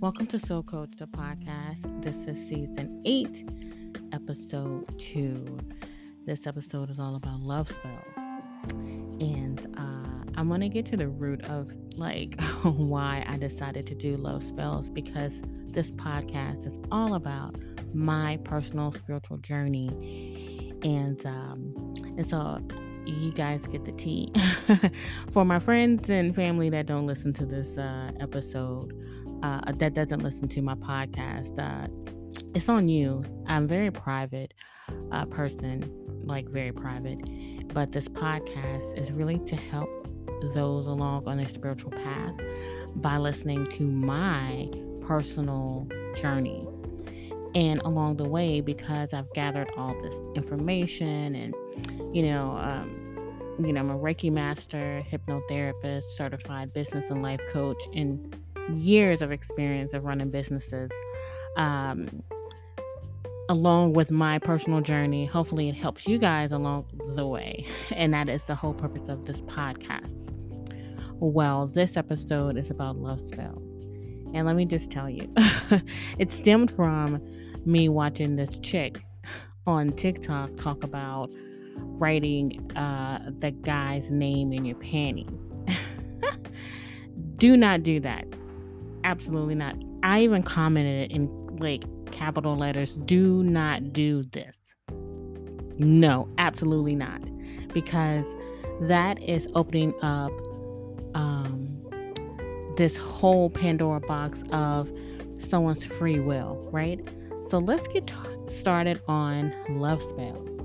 Welcome to Soul Coach, the podcast. This is season eight, episode two. This episode is all about love spells. And uh, I'm going to get to the root of like why I decided to do love spells because this podcast is all about my personal spiritual journey. And um, and so you guys get the tea. For my friends and family that don't listen to this uh, episode, uh, that doesn't listen to my podcast, uh, it's on you. I'm very private uh, person, like very private, but this podcast is really to help those along on their spiritual path by listening to my personal journey. And along the way, because I've gathered all this information and, you know, um, you know, I'm a Reiki master, hypnotherapist, certified business and life coach, and years of experience of running businesses. Um, along with my personal journey, hopefully it helps you guys along the way. And that is the whole purpose of this podcast. Well, this episode is about love spells. And let me just tell you, it stemmed from me watching this chick on TikTok talk about writing uh, the guy's name in your panties. do not do that. Absolutely not. I even commented it in like capital letters. Do not do this. No, absolutely not. Because that is opening up um, this whole Pandora box of someone's free will, right? So let's get t- started on love spells.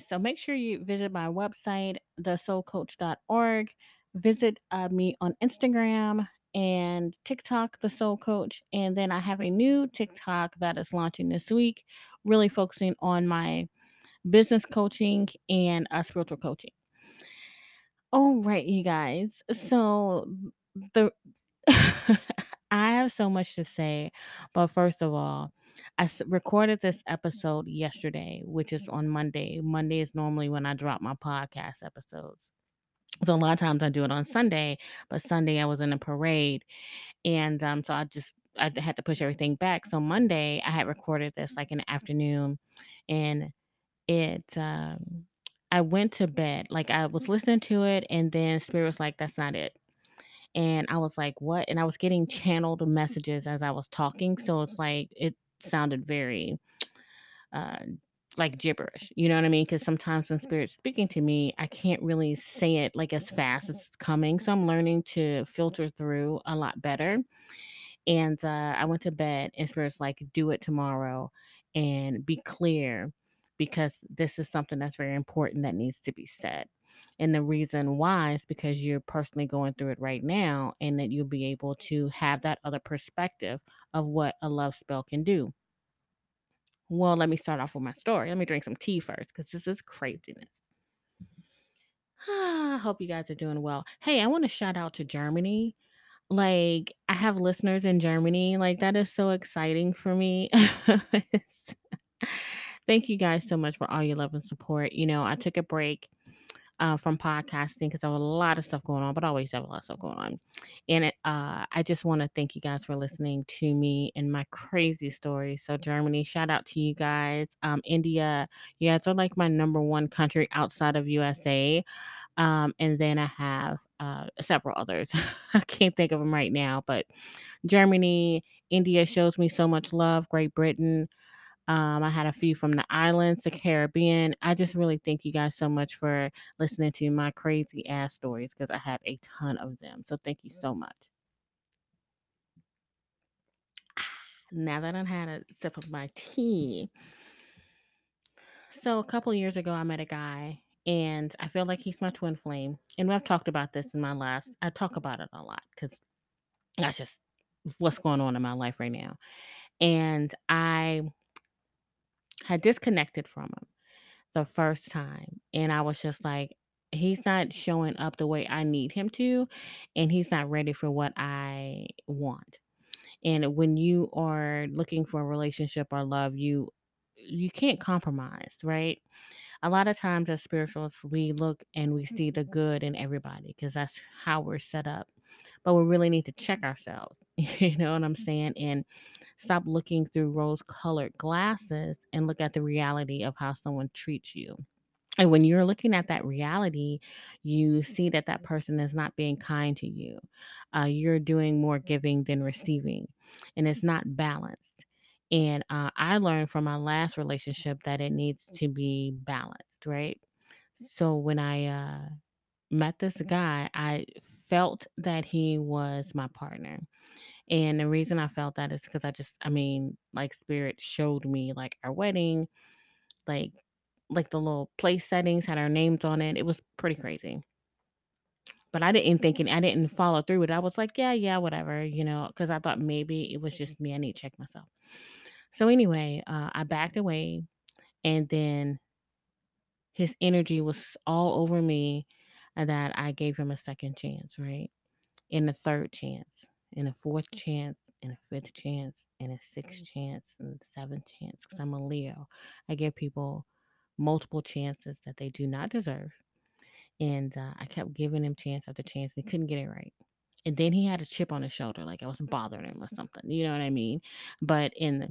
Guys. So make sure you visit my website, thesoulcoach.org. Visit uh, me on Instagram and TikTok, The Soul Coach. And then I have a new TikTok that is launching this week, really focusing on my business coaching and uh, spiritual coaching. All right, you guys. So the I have so much to say, but first of all, I recorded this episode yesterday, which is on Monday. Monday is normally when I drop my podcast episodes. So a lot of times I do it on Sunday, but Sunday I was in a parade, and um, so I just I had to push everything back. So Monday I had recorded this like in the afternoon, and it um, I went to bed like I was listening to it, and then Spirit was like, "That's not it." And I was like, "What?" And I was getting channeled messages as I was talking, so it's like it sounded very uh, like gibberish. You know what I mean? Because sometimes when spirit's speaking to me, I can't really say it like as fast as it's coming. So I'm learning to filter through a lot better. And uh, I went to bed, and spirit's like, "Do it tomorrow, and be clear." Because this is something that's very important that needs to be said. And the reason why is because you're personally going through it right now, and that you'll be able to have that other perspective of what a love spell can do. Well, let me start off with my story. Let me drink some tea first because this is craziness. I hope you guys are doing well. Hey, I want to shout out to Germany. Like, I have listeners in Germany. Like, that is so exciting for me. Thank you guys so much for all your love and support. You know, I took a break uh, from podcasting because I have a lot of stuff going on, but I always have a lot of stuff going on. And it, uh, I just want to thank you guys for listening to me and my crazy stories. So, Germany, shout out to you guys. Um, India, you guys are like my number one country outside of USA. Um, and then I have uh, several others. I can't think of them right now, but Germany, India shows me so much love. Great Britain, um, I had a few from the islands, the Caribbean. I just really thank you guys so much for listening to my crazy ass stories because I have a ton of them. So thank you so much. Now that I've had a sip of my tea. So a couple years ago, I met a guy and I feel like he's my twin flame. And I've talked about this in my last, I talk about it a lot because that's just what's going on in my life right now. And I had disconnected from him the first time. And I was just like, he's not showing up the way I need him to, and he's not ready for what I want. And when you are looking for a relationship or love, you you can't compromise, right? A lot of times as spirituals, we look and we see the good in everybody because that's how we're set up. But we really need to check ourselves. You know what I'm saying? And stop looking through rose colored glasses and look at the reality of how someone treats you. And when you're looking at that reality, you see that that person is not being kind to you. Uh, you're doing more giving than receiving, and it's not balanced. And uh, I learned from my last relationship that it needs to be balanced, right? So when I uh, met this mm-hmm. guy, I felt that he was my partner. And the reason I felt that is because I just, I mean, like spirit showed me like our wedding, like like the little place settings had our names on it. It was pretty crazy. But I didn't think mm-hmm. it, I didn't follow through with it. I was like, yeah, yeah, whatever, you know, because I thought maybe it was just mm-hmm. me. I need to check myself. So anyway, uh, I backed away, and then his energy was all over me, and Uh, that I gave him a second chance, right? And a third chance, and a fourth mm. chance, and a fifth chance, and a sixth mm. chance, and a seventh chance. Because I'm a Leo, I give people multiple chances that they do not deserve. And uh, I kept giving him chance after chance. And he couldn't get it right. And then he had a chip on his shoulder, like I was bothering him or something. You know what I mean? But in the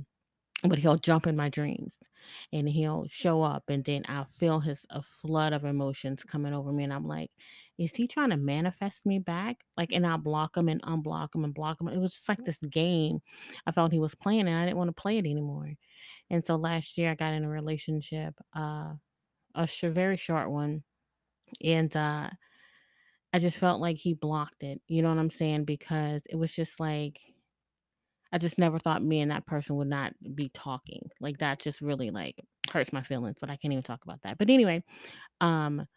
but he'll jump in my dreams and he'll show up and then I'll feel his a flood of emotions coming over me and I'm like, is he trying to manifest me back? Like and I'll block him and unblock him and block him. It was just like this game I felt he was playing and I didn't want to play it anymore. And so last year I got in a relationship, uh a sh- very short one, and uh I just felt like he blocked it. You know what I'm saying? Because it was just like I just never thought me and that person would not be talking. Like that just really like hurts my feelings, but I can't even talk about that. But anyway, um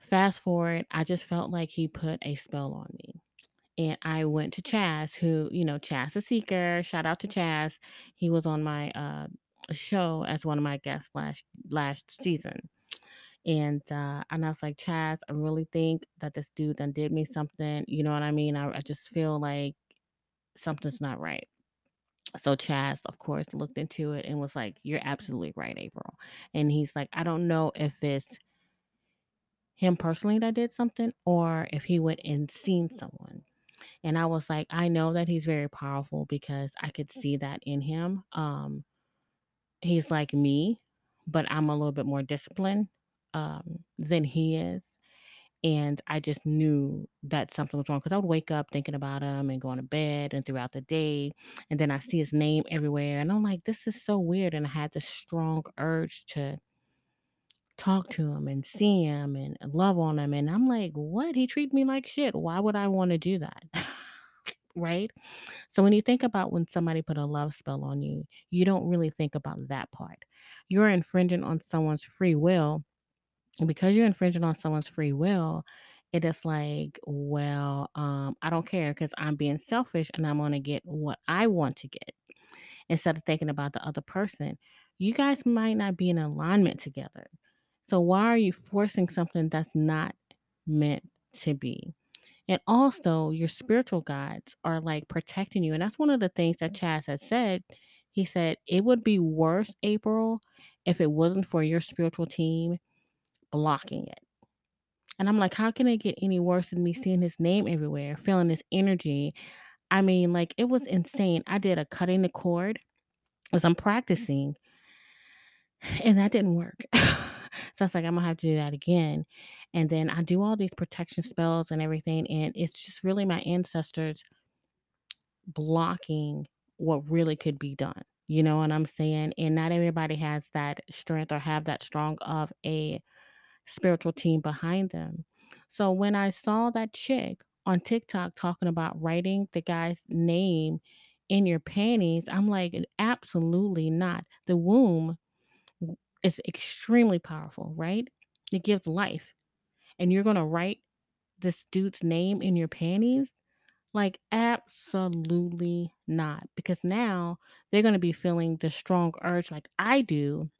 fast forward, I just felt like he put a spell on me. And I went to Chaz, who, you know, Chaz the Seeker. Shout out to Chaz. He was on my uh show as one of my guests last last season. And uh and I was like, Chaz, I really think that this dude done did me something. You know what I mean? I, I just feel like something's not right. So Chaz, of course, looked into it and was like, You're absolutely right, April. And he's like, I don't know if it's him personally that did something or if he went and seen someone. And I was like, I know that he's very powerful because I could see that in him. Um, he's like me, but I'm a little bit more disciplined um, than he is. And I just knew that something was wrong because I would wake up thinking about him and going to bed and throughout the day. And then I see his name everywhere. And I'm like, this is so weird. And I had this strong urge to talk to him and see him and love on him. And I'm like, what? He treated me like shit. Why would I want to do that? right? So when you think about when somebody put a love spell on you, you don't really think about that part. You're infringing on someone's free will because you're infringing on someone's free will, it is like, well, um, I don't care because I'm being selfish and I'm going to get what I want to get instead of thinking about the other person. You guys might not be in alignment together. So why are you forcing something that's not meant to be? And also, your spiritual guides are like protecting you. And that's one of the things that Chaz has said. He said, it would be worse, April, if it wasn't for your spiritual team blocking it. And I'm like, how can it get any worse than me mm. seeing his name everywhere, feeling his energy? I mean, like, it was insane. I did a cutting the cord as I'm mm. practicing, and that didn't work. so I was like, I'm gonna have to do that again. And then I do all these protection spells and everything, and it's just really my ancestors blocking what really could be done. You know what I'm saying? And not everybody has that strength or have that strong of a spiritual team behind them. So when I saw that chick on TikTok talking about writing the guy's name in your panties, I'm like, absolutely not. The womb is extremely powerful, right? It gives life. And you're going to write this dude's name in your panties? Like, absolutely not. Because now they're going to be feeling the strong urge, like I do,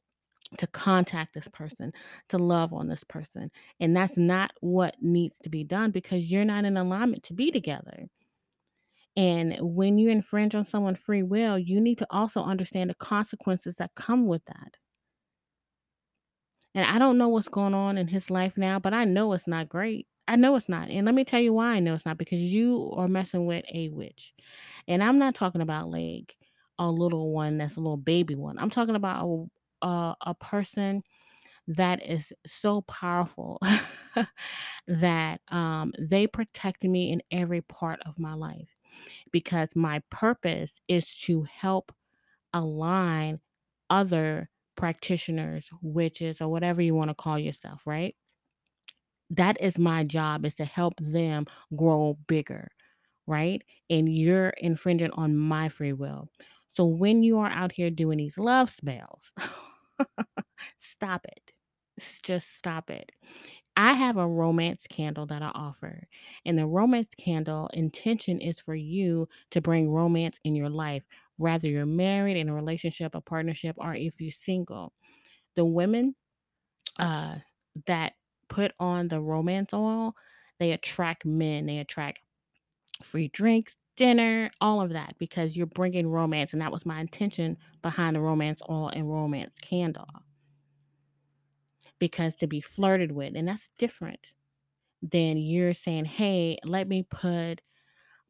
to contact this person, to love on this person. And that's not what needs to be done because you're not in alignment to be together. And when you infringe on someone's free will, you need to also understand the consequences that come with that. And I don't know what's going on in his life now, but I know it's not great. I know it's not. And let me tell you why I know it's not because you are messing with a witch. And I'm not talking about like a little one that's a little baby one. I'm talking about a, a, person that is so powerful that um, they protect me in every part of my life because my purpose is to help align other practitioners, witches, or whatever you want to call yourself, right? That is my job is to help them grow bigger, right? And you're infringing on my free will. So when you are out here doing these love spells, stop it. Just stop it. I have a romance candle that I offer. And the romance candle intention is for you to bring romance in your life, whether you're married, in a relationship, a partnership, or if you're single. The women uh, that put on the romance oil, they attract men, they attract free drinks, dinner, all of that, because you're bringing romance. And that was my intention behind the romance oil and romance candle. Because to be flirted with, and that's different than you're saying, hey, let me put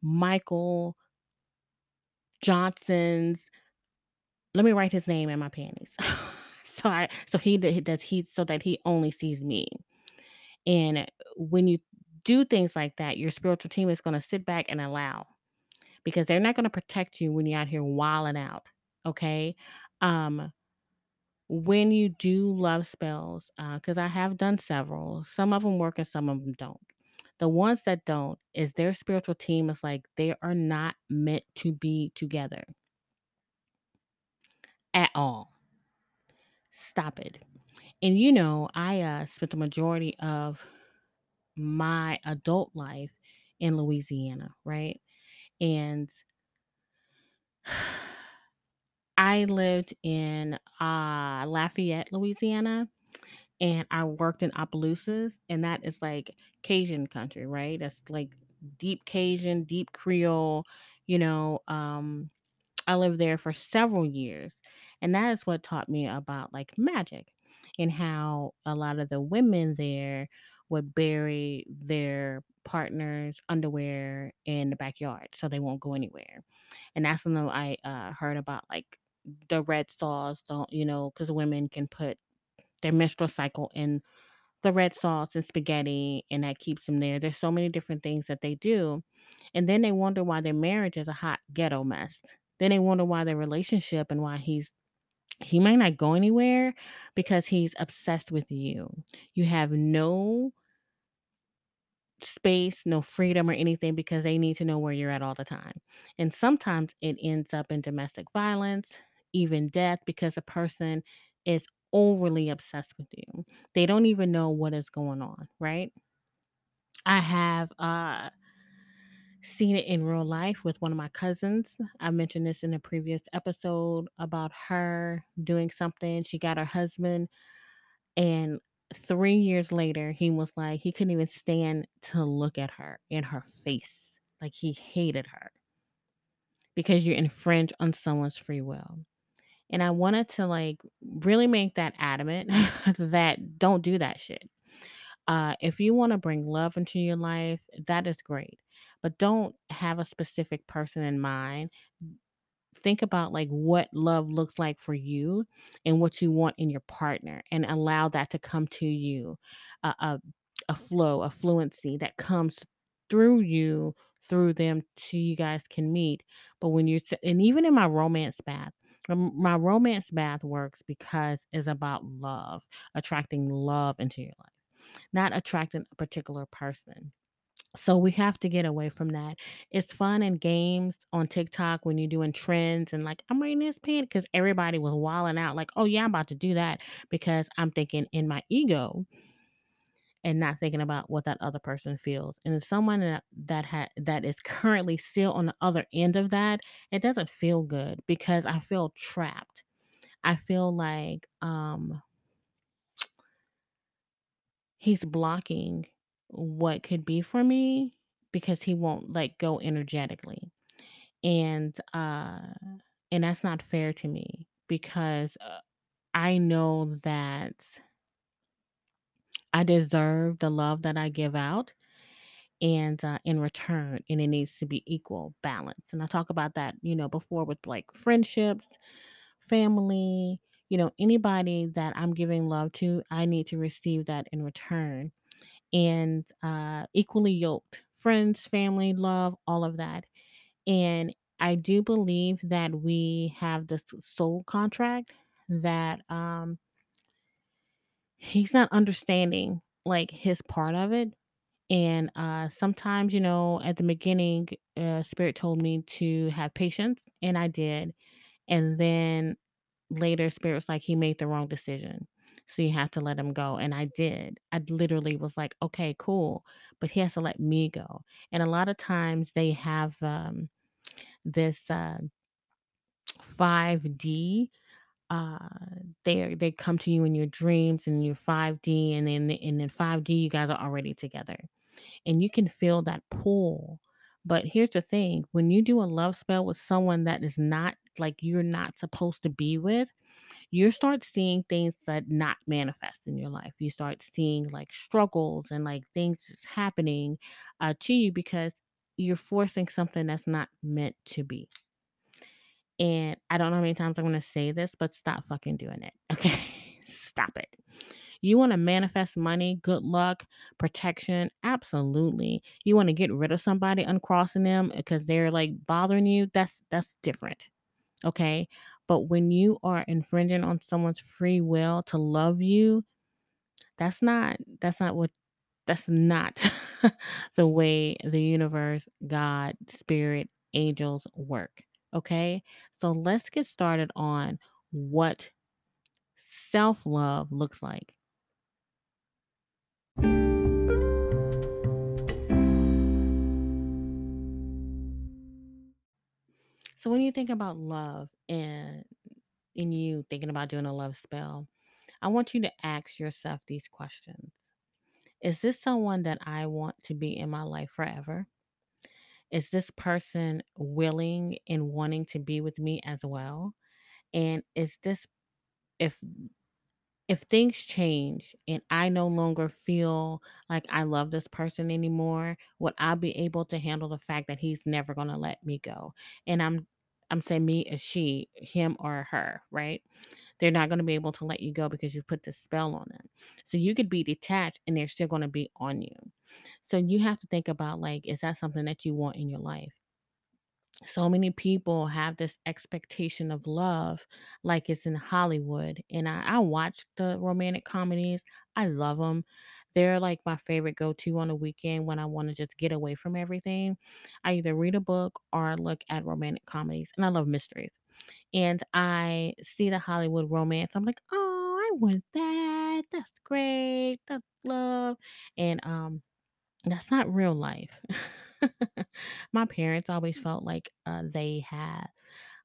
Michael Johnson's, let me write his name in my panties. so I, so he does he, so that he only sees me. And when you do things like that, your spiritual team is going to sit back and allow because they're not going to protect you when you're out here wilding out. Okay. Um, when you do love spells, because uh, I have done several, some of them work and some of them don't. The ones that don't is their spiritual team is like they are not meant to be together at all. Stop it. And you know, I uh, spent the majority of my adult life in Louisiana, right? And I lived in uh, Lafayette, Louisiana, and I worked in Opelousas, and that is like Cajun country, right? That's like deep Cajun, deep Creole, you know. Um, I lived there for several years, and that is what taught me about like magic and how a lot of the women there would bury their partner's underwear in the backyard so they won't go anywhere. And that's when I uh, heard about like the red sauce, don't you know, because women can put their menstrual cycle in the red sauce and spaghetti, and that keeps them there. There's so many different things that they do. And then they wonder why their marriage is a hot ghetto mess. Then they wonder why their relationship and why he's he might not go anywhere because he's obsessed with you. You have no space, no freedom or anything because they need to know where you're at all the time. And sometimes it ends up in domestic violence, even death, because a person is overly obsessed with you. They don't even know what is going on, right? I have uh seen it in real life with one of my cousins. I mentioned this in a previous episode about her doing something. She got her husband and 3 years later he was like he couldn't even stand to look at her in her face. Like he hated her because you infringe on someone's free will. And I wanted to like really make that adamant that don't do that shit. Uh, if you want to bring love into your life, that is great. But don't have a specific person in mind. Think about like what love looks like for you and what you want in your partner and allow that to come to you. A, a, a flow, a fluency that comes through you, through them, so you guys can meet. But when you're, and even in my romance bath, my romance bath works because it's about love, attracting love into your life not attracting a particular person. So we have to get away from that. It's fun and games on TikTok when you're doing trends and like I'm wearing this pant because everybody was walling out like, oh yeah, I'm about to do that because I'm thinking in my ego and not thinking about what that other person feels. And someone that that ha- that is currently still on the other end of that, it doesn't feel good because I feel trapped. I feel like um he's blocking what could be for me because he won't like go energetically. And uh and that's not fair to me because uh, I know that I deserve the love that I give out and uh, in return and it needs to be equal balance and i talk about that you know before with like friendships family you know anybody that i'm giving love to i need to receive that in return and uh, equally yoked friends family love all of that and i do believe that we have this soul contract that um he's not understanding like his part of it and uh, sometimes, you know, at the beginning, uh, Spirit told me to have patience, and I did. And then later, Spirit was like, he made the wrong decision. So you have to let him go. And I did. I literally was like, okay, cool. But he has to let me go. And a lot of times they have um, this uh, 5D. Uh, they they come to you in your dreams and your 5D, and then and then 5D you guys are already together and you can feel that pull. But here's the thing when you do a love spell with someone that is not like you're not supposed to be with, you start seeing things that not manifest in your life. You start seeing like struggles and like things just happening uh, to you because you're forcing something that's not meant to be. And I don't know how many times I'm going to say this, but stop fucking doing it. Okay. stop it. You want to manifest money, good luck, protection? Absolutely. You want to get rid of somebody, uncrossing them because they're like bothering you? That's that's different. Okay? But when you are infringing on someone's free will to love you, that's not that's not what that's not the way the universe, God, spirit, angels work. Okay? So let's get started on what self-love looks like. So when you think about love and in you thinking about doing a love spell, I want you to ask yourself these questions. Is this someone that I want to be in my life forever? Is this person willing and wanting to be with me as well? And is this if if things change and I no longer feel like I love this person anymore, would I be able to handle the fact that he's never going to let me go? And I'm I'm saying me as she, him or her, right? They're not going to be able to let you go because you put the spell on them. So you could be detached and they're still going to be on you. So you have to think about like, is that something that you want in your life? so many people have this expectation of love like it's in Hollywood. And I, I watch the romantic comedies. I love them. They're like my favorite go to on the weekend when I want to just get away from everything. I either read a book or look at romantic comedies. And I love mysteries. And I see the Hollywood romance. I'm like, oh, I want that. That's great. That's love. And um that's not real life. My parents always felt like, uh, they had,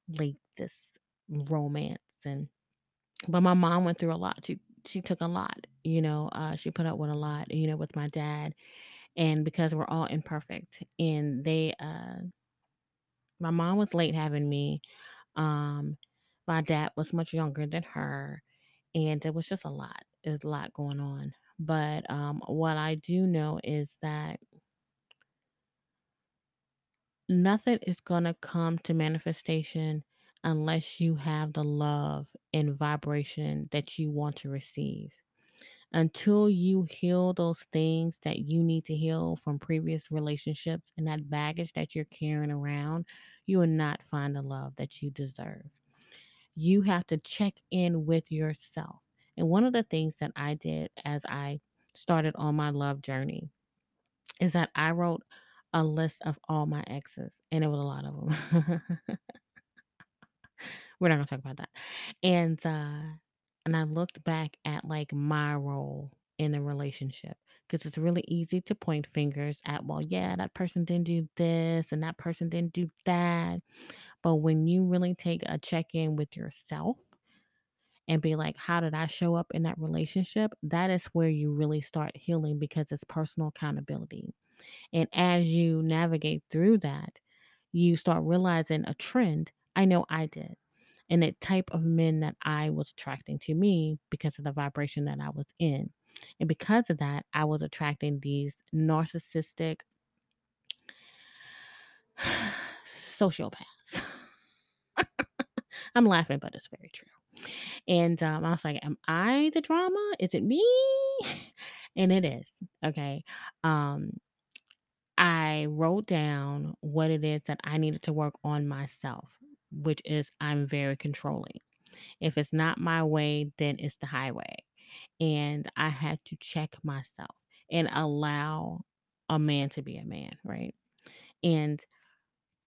like, this romance and but my mom went through a lot. She she took a lot, you know, uh, she put up with a lot, you know, with my dad, and because we're all imperfect, and they, uh my mom was late having me, um, my dad was much younger than her, and it was just a lot. There's a lot going on. But, um, what I do know is that Nothing is gonna come to manifestation unless you have the love and vibration that you want to receive. Until you heal those things that you need to heal from previous relationships and that baggage that you're carrying around, you will not find the love that you deserve. You have to check in with yourself. And one of the things that I did as I started on my love journey is that I wrote a list of all my exes, and it was a lot of them. We're not gonna talk about that. And, uh, and I looked back at, like, my role in a relationship because it's really easy to point fingers at, "Well, yeah, that person didn't do this, and that person didn't do that." But when you really take a check-in with yourself and be like, "How did I show up in that relationship?" That is where you really start healing because it's personal accountability. And as you navigate through that, you start realizing a trend. I know I did. And the type of men that I was attracting to me because of the vibration that I was in. And because of that, I was attracting these narcissistic sociopaths. I'm laughing, but it's very true. And um, I was like, Am I the drama? Is it me? and it is. Okay. Um, I wrote down what it is that I needed to work on myself, which is I'm very controlling. If it's not my way, then it's the highway. And I had to check myself and allow a man to be a man, right? And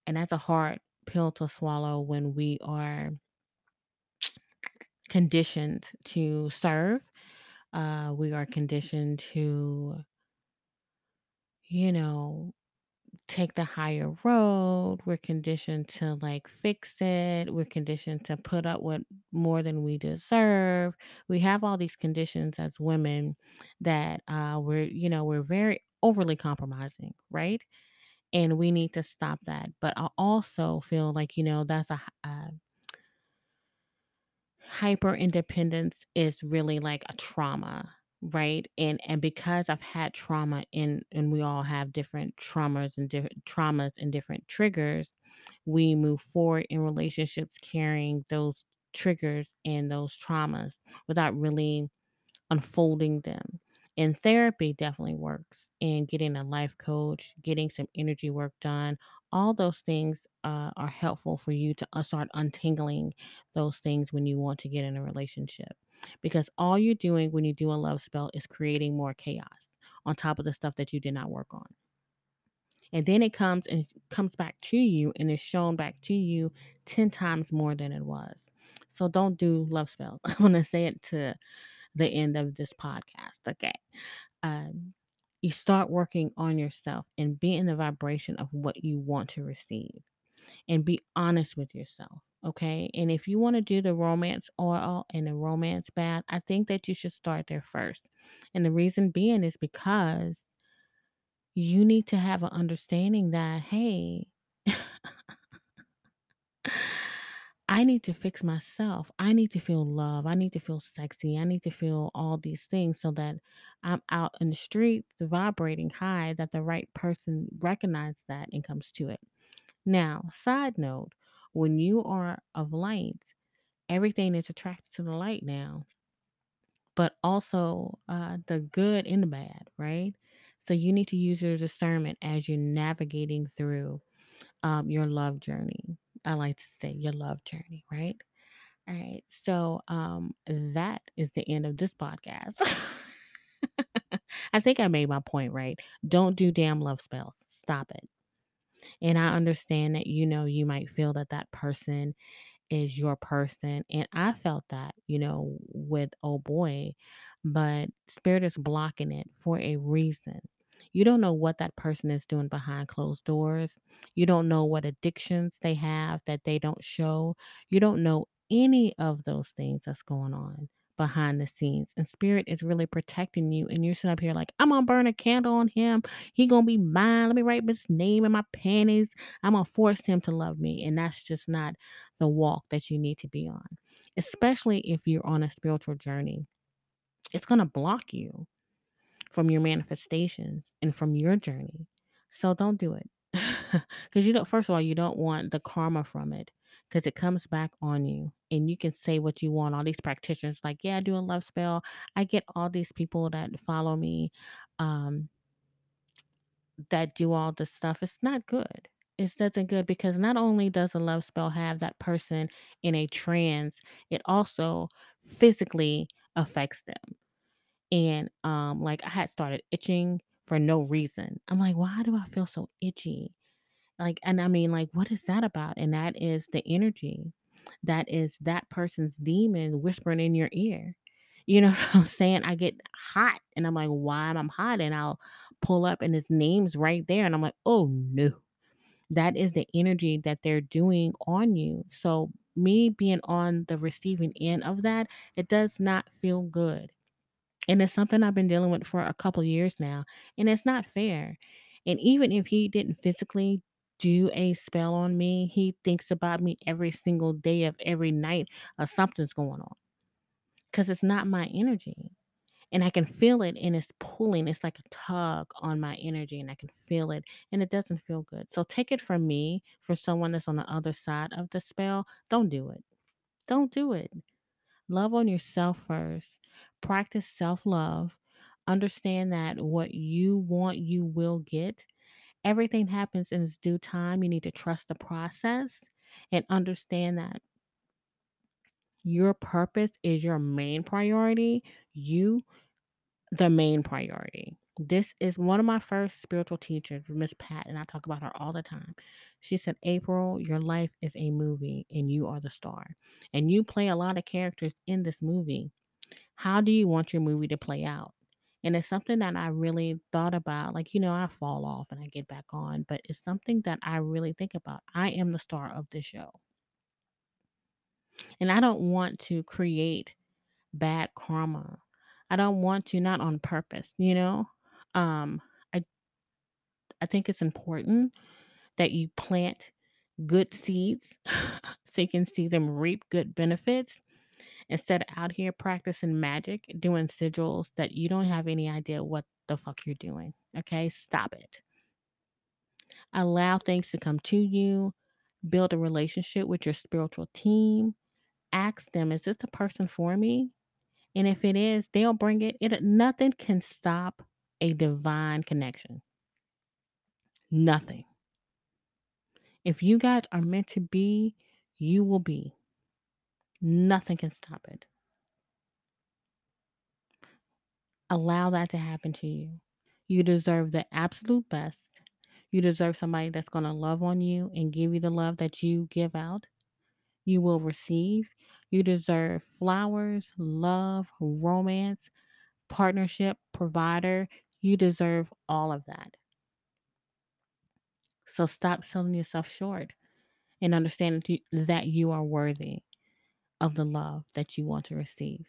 and that's a hard pill to swallow when we are conditioned to serve. Uh, we are conditioned to, you know, take the higher road. We're conditioned to like fix it. We're conditioned to put up with more than we deserve. We have all these conditions as women that uh, we're, you know, we're very overly compromising, right? And we need to stop that. But I also feel like, you know, that's a, a hyper independence is really like a trauma right and and because i've had trauma and and we all have different traumas and different traumas and different triggers we move forward in relationships carrying those triggers and those traumas without really unfolding them. And therapy definitely works. And getting a life coach, getting some energy work done, all those things uh, are helpful for you to uh, start untangling those things when you want to get in a relationship. Because all you're doing when you do a love spell is creating more chaos on top of the stuff that you did not work on. And then it comes and comes back to you and is shown back to you 10 times more than it was. So don't do love spells. I want to say it to the end of this podcast. Okay. Um, you start working on yourself and be in the vibration of what you want to receive and be honest with yourself. Okay. And if you want to do the romance oil and the romance bath, I think that you should start there first. And the reason being is because you need to have an understanding that, hey, I need to fix myself. I need to feel love. I need to feel sexy. I need to feel all these things so that I'm out in the street vibrating high that the right person recognizes that and comes to it. Now, side note, when you are of light, everything is attracted to the light now, but also uh, the good and the bad, right? So you need to use your discernment as you're navigating through um, your love journey. I like to say your love journey, right? All right. So um that is the end of this podcast. I think I made my point, right? Don't do damn love spells. Stop it. And I understand that you know you might feel that that person is your person. And I felt that, you know, with oh boy, but spirit is blocking it for a reason. You don't know what that person is doing behind closed doors. You don't know what addictions they have that they don't show. You don't know any of those things that's going on behind the scenes. And spirit is really protecting you. And you're sitting up here like, I'm gonna burn a candle on him. He gonna be mine. Let me write his name in my panties. I'm gonna force him to love me. And that's just not the walk that you need to be on, especially if you're on a spiritual journey. It's to block you from your manifestations and from your journey. So don't do it. Because you don't, first of all, you don't want the karma from it because it comes back on you and you can say what you want. All these practitioners, like, yeah, I do a love spell. I get all these people that follow me um, that do all this stuff. It's not good. It doesn't good because not only does a love spell have that person in a trance, it also physically affects them. And um, like I had started itching for no reason. I'm like, why do I feel so itchy? Like, and I mean, like, what is that about? And that is the energy. That is that person's demon whispering in your ear. You know what I'm saying? I get hot and I'm like, why am I hot? And I'll pull up and his name's right there. And I'm like, oh no. That is the energy that they're doing on you. So me being on the receiving end of that, it does not feel good. And it's something I've been dealing with for a couple years now. And it's not fair. And even if he didn't physically do a spell on me, he thinks about me every single day of every night or something's going on. Cause it's not my energy. And I can feel it and it's pulling. It's like a tug on my energy and I can feel it and it doesn't feel good. So take it from me, for someone that's on the other side of the spell. Don't do it. Don't do it. Love on yourself first. Practice self love. Understand that what you want, you will get. Everything happens in its due time. You need to trust the process and understand that your purpose is your main priority. You, the main priority. This is one of my first spiritual teachers, Miss Pat, and I talk about her all the time. She said, April, your life is a movie and you are the star. And you play a lot of characters in this movie. How do you want your movie to play out? And it's something that I really thought about. Like, you know, I fall off and I get back on, but it's something that I really think about. I am the star of this show. And I don't want to create bad karma. I don't want to, not on purpose, you know? Um, I I think it's important that you plant good seeds so you can see them reap good benefits instead of out here practicing magic, doing sigils that you don't have any idea what the fuck you're doing. Okay? Stop it. Allow things to come to you. Build a relationship with your spiritual team. Ask them, is this a person for me? And if it is, they'll bring it. It nothing can stop a divine connection. Nothing. If you guys are meant to be, you will be. Nothing can stop it. Allow that to happen to you. You deserve the absolute best. You deserve somebody that's going to love on you and give you the love that you give out. You will receive. You deserve flowers, love, romance, partnership, provider. You deserve all of that. So stop selling yourself short and understand that you are worthy of the love that you want to receive,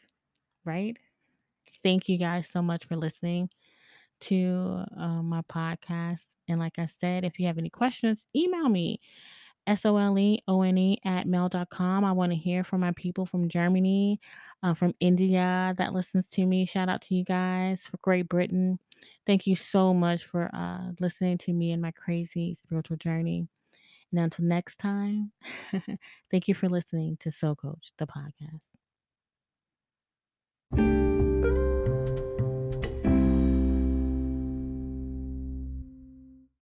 right? Thank you guys so much for listening to uh, my podcast. And like I said, if you have any questions, email me S-O-L-E-O-N-E at mail.com. I want to hear from my people from Germany, uh, from India that listens to me. Shout out to you guys for Great Britain. Thank you so much for uh, listening to me and my crazy spiritual journey. And until next time, thank you for listening to Soul Coach, the podcast.